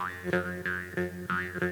I'm